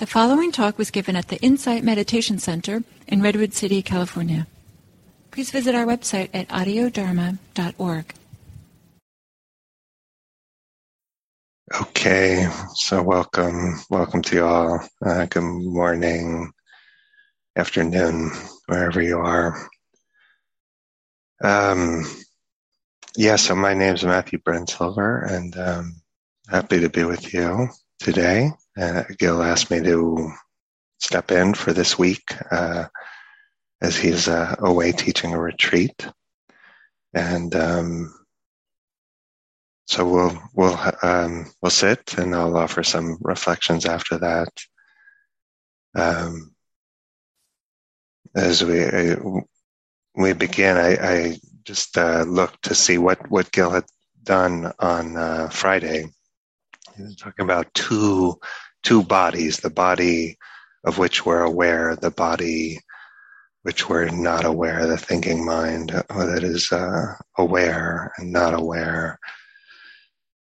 The following talk was given at the Insight Meditation Center in Redwood City, California. Please visit our website at audiodharma.org. Okay, so welcome, welcome to you all. Uh, good morning, afternoon, wherever you are. Um, yeah, so my name is Matthew Brensilver, and um, happy to be with you today. Uh, Gil asked me to step in for this week uh, as he's uh, away teaching a retreat, and um, so we'll we'll um, we'll sit and I'll offer some reflections after that. Um, as we uh, we begin, I, I just uh, looked to see what what Gil had done on uh, Friday. He was talking about two two bodies: the body of which we're aware, the body which we're not aware, the thinking mind that is uh, aware and not aware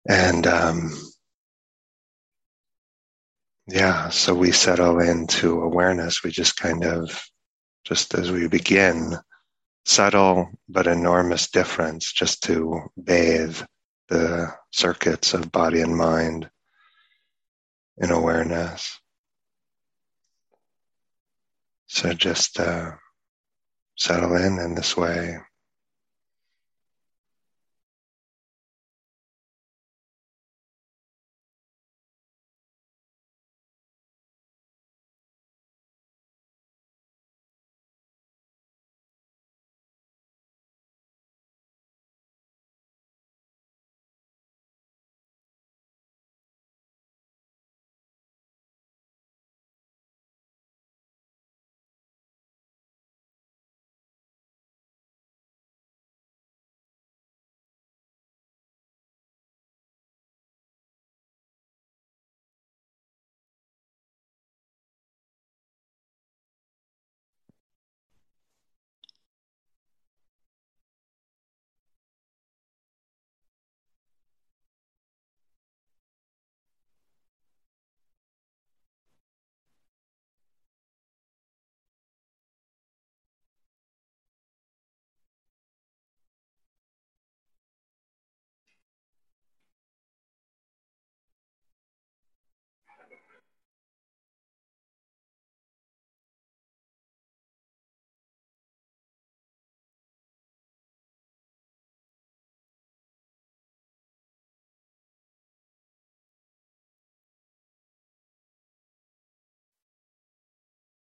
and um, yeah, so we settle into awareness. We just kind of, just as we begin, subtle but enormous difference just to bathe the circuits of body and mind in awareness. So just uh, settle in in this way.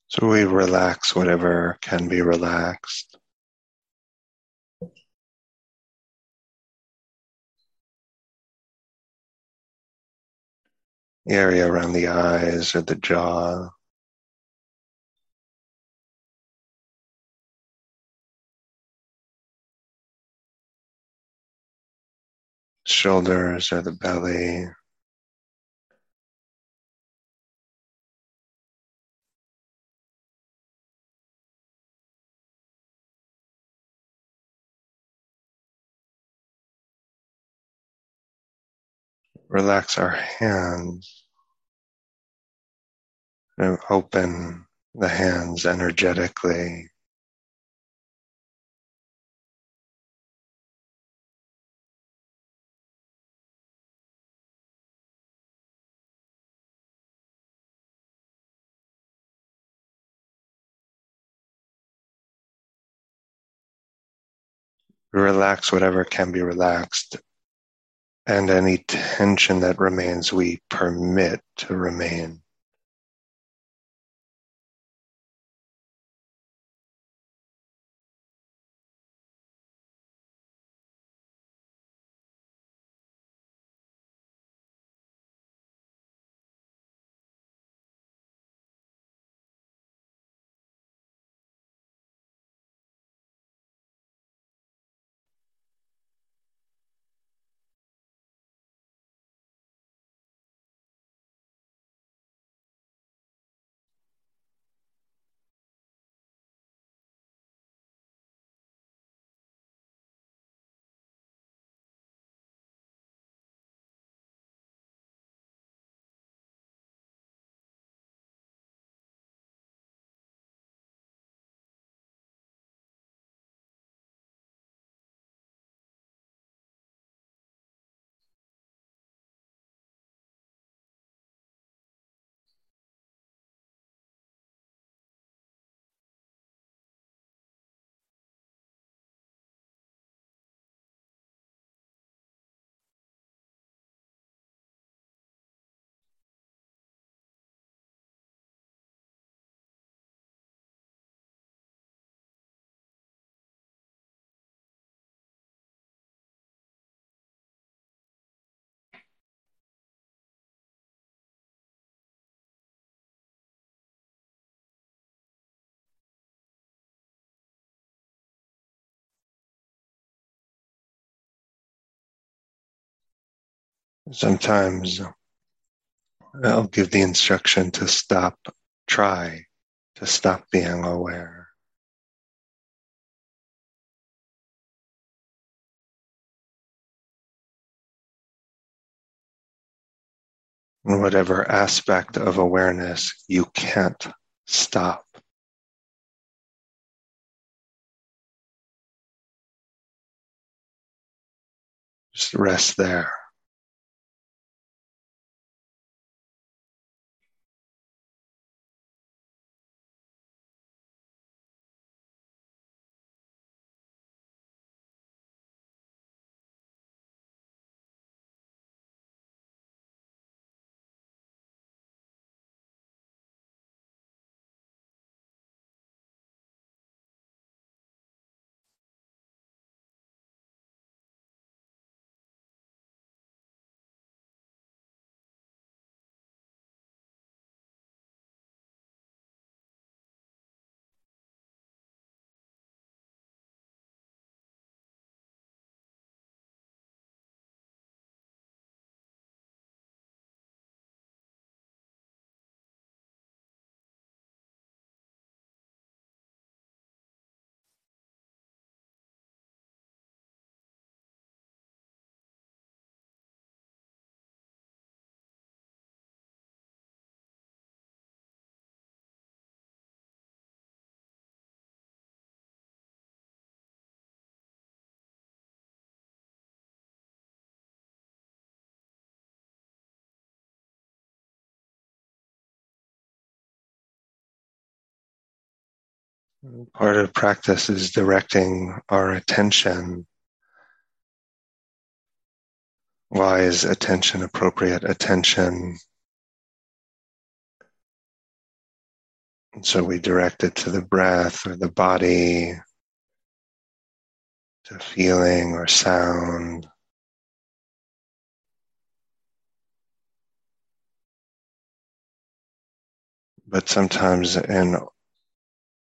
So we relax whatever can be relaxed. The area around the eyes or the jaw. Shoulders or the belly. Relax our hands and open the hands energetically. Relax whatever can be relaxed and any tension that remains, we permit to remain. Sometimes I'll give the instruction to stop, try to stop being aware. In whatever aspect of awareness you can't stop. Just rest there. Part of practice is directing our attention. Why is attention appropriate attention? And so we direct it to the breath or the body, to feeling or sound. But sometimes in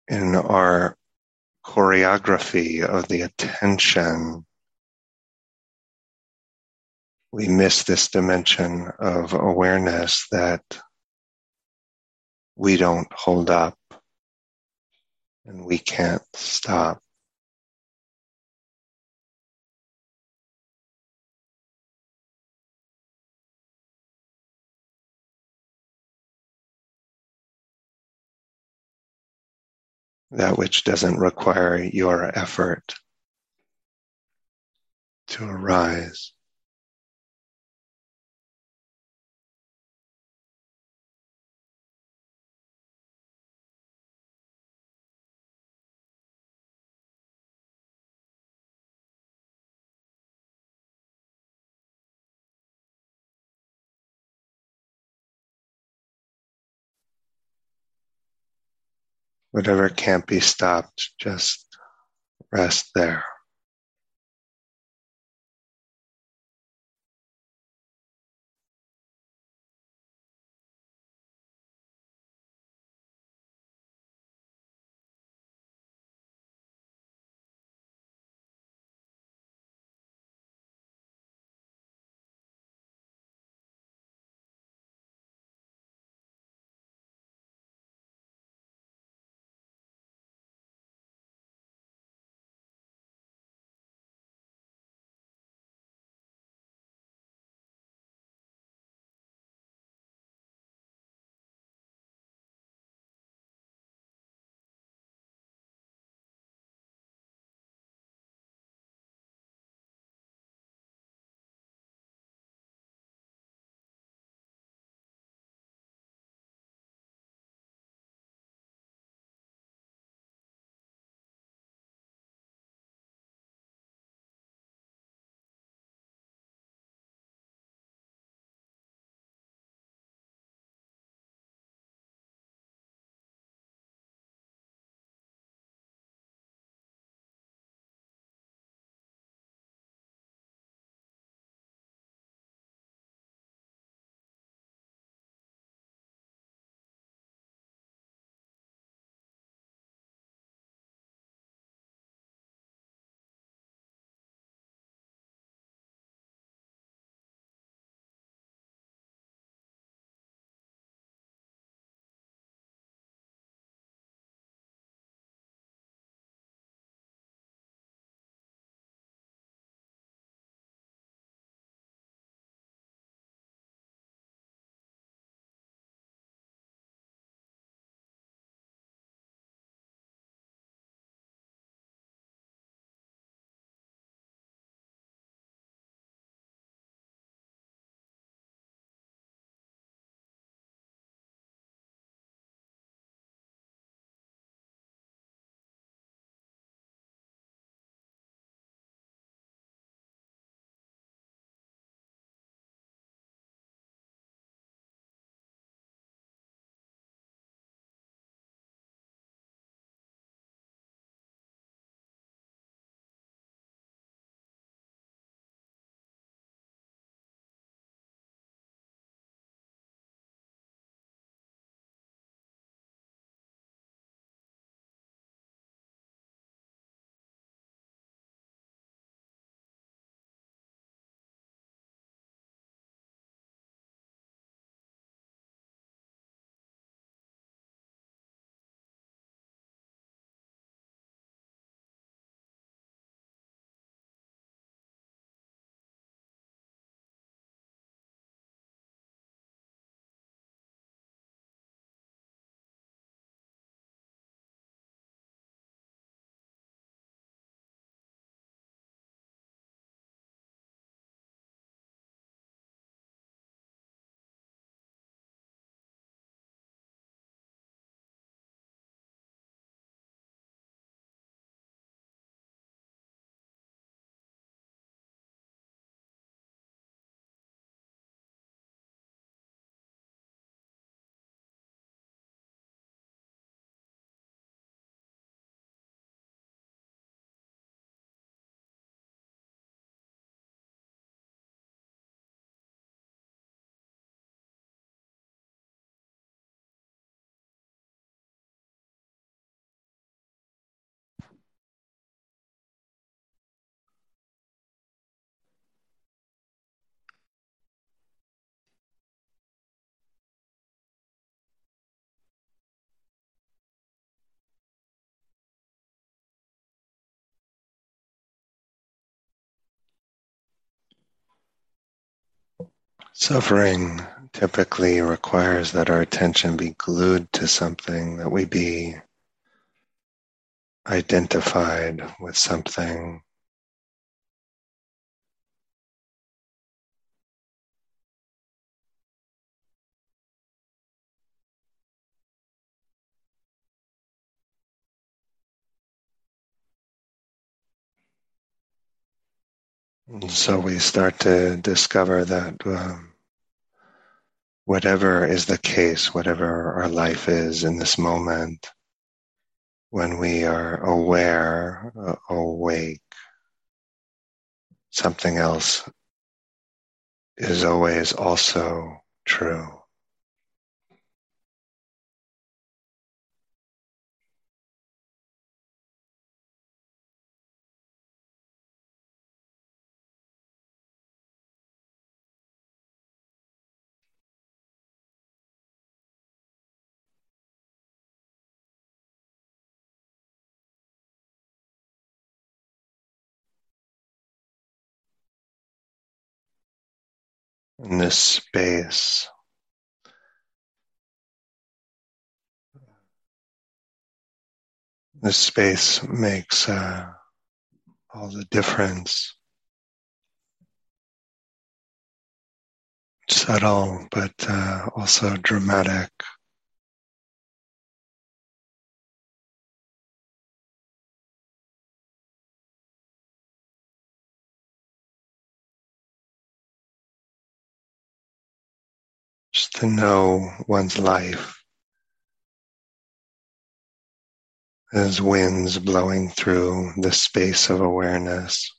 in our choreography of the attention, we miss this dimension of awareness that we don't hold up and we can't stop. That which doesn't require your effort to arise. Whatever can't be stopped, just rest there. Suffering typically requires that our attention be glued to something, that we be identified with something. So we start to discover that um, whatever is the case, whatever our life is in this moment, when we are aware, uh, awake, something else is always also true. In this space. This space makes uh, all the difference. Subtle, but uh, also dramatic. To know one's life as winds blowing through the space of awareness.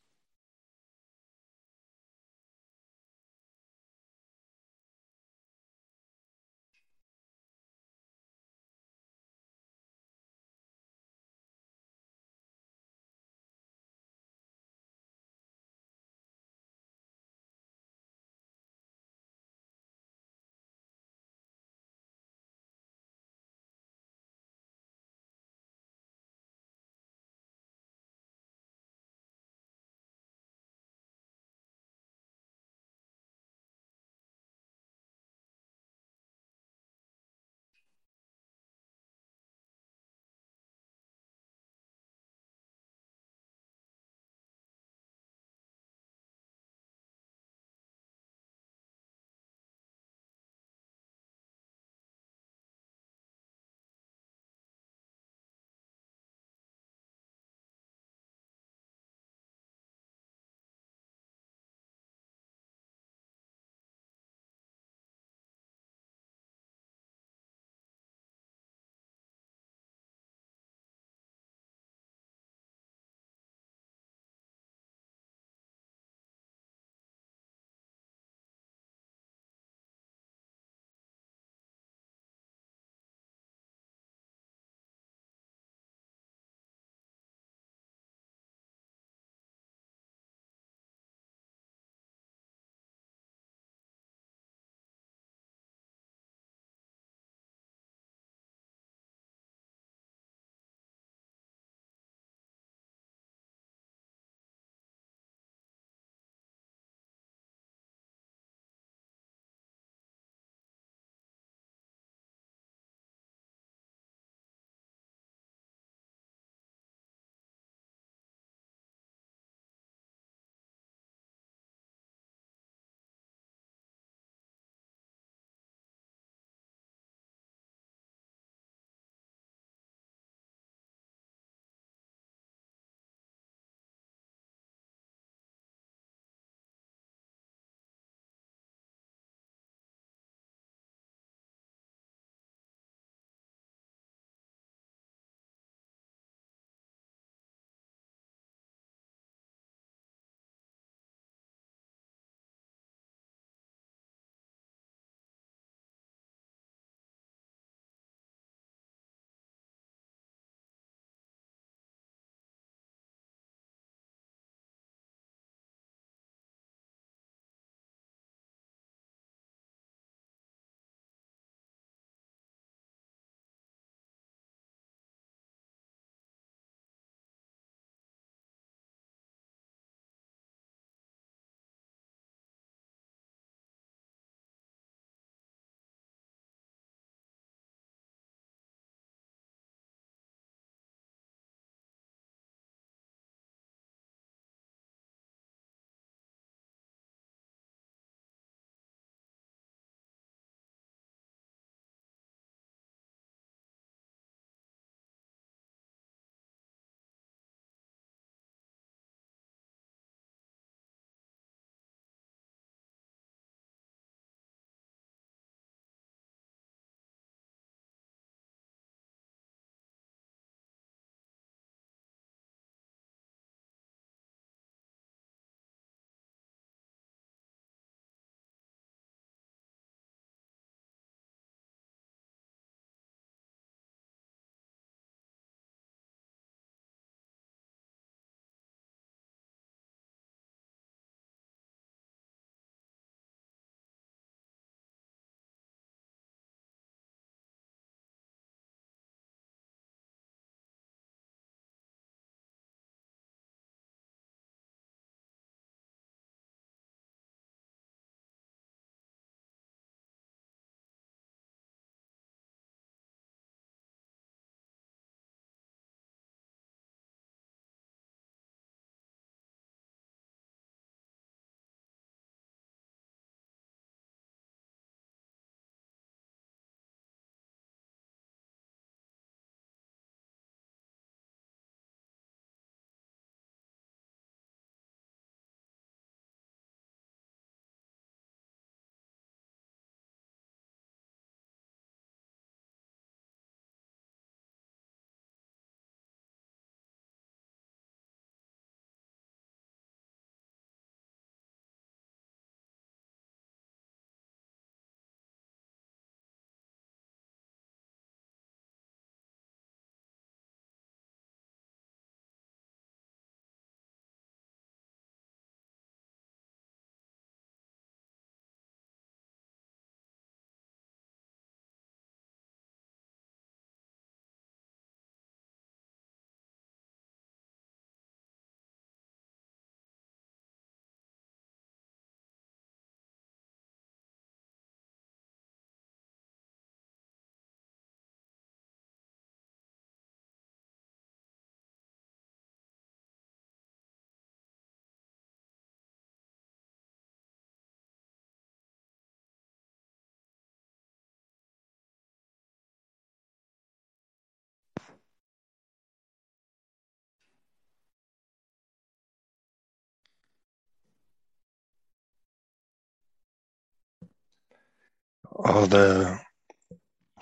All the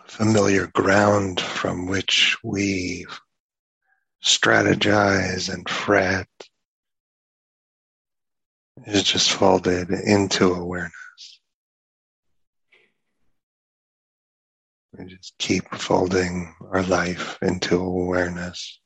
familiar ground from which we strategize and fret is just folded into awareness. We just keep folding our life into awareness.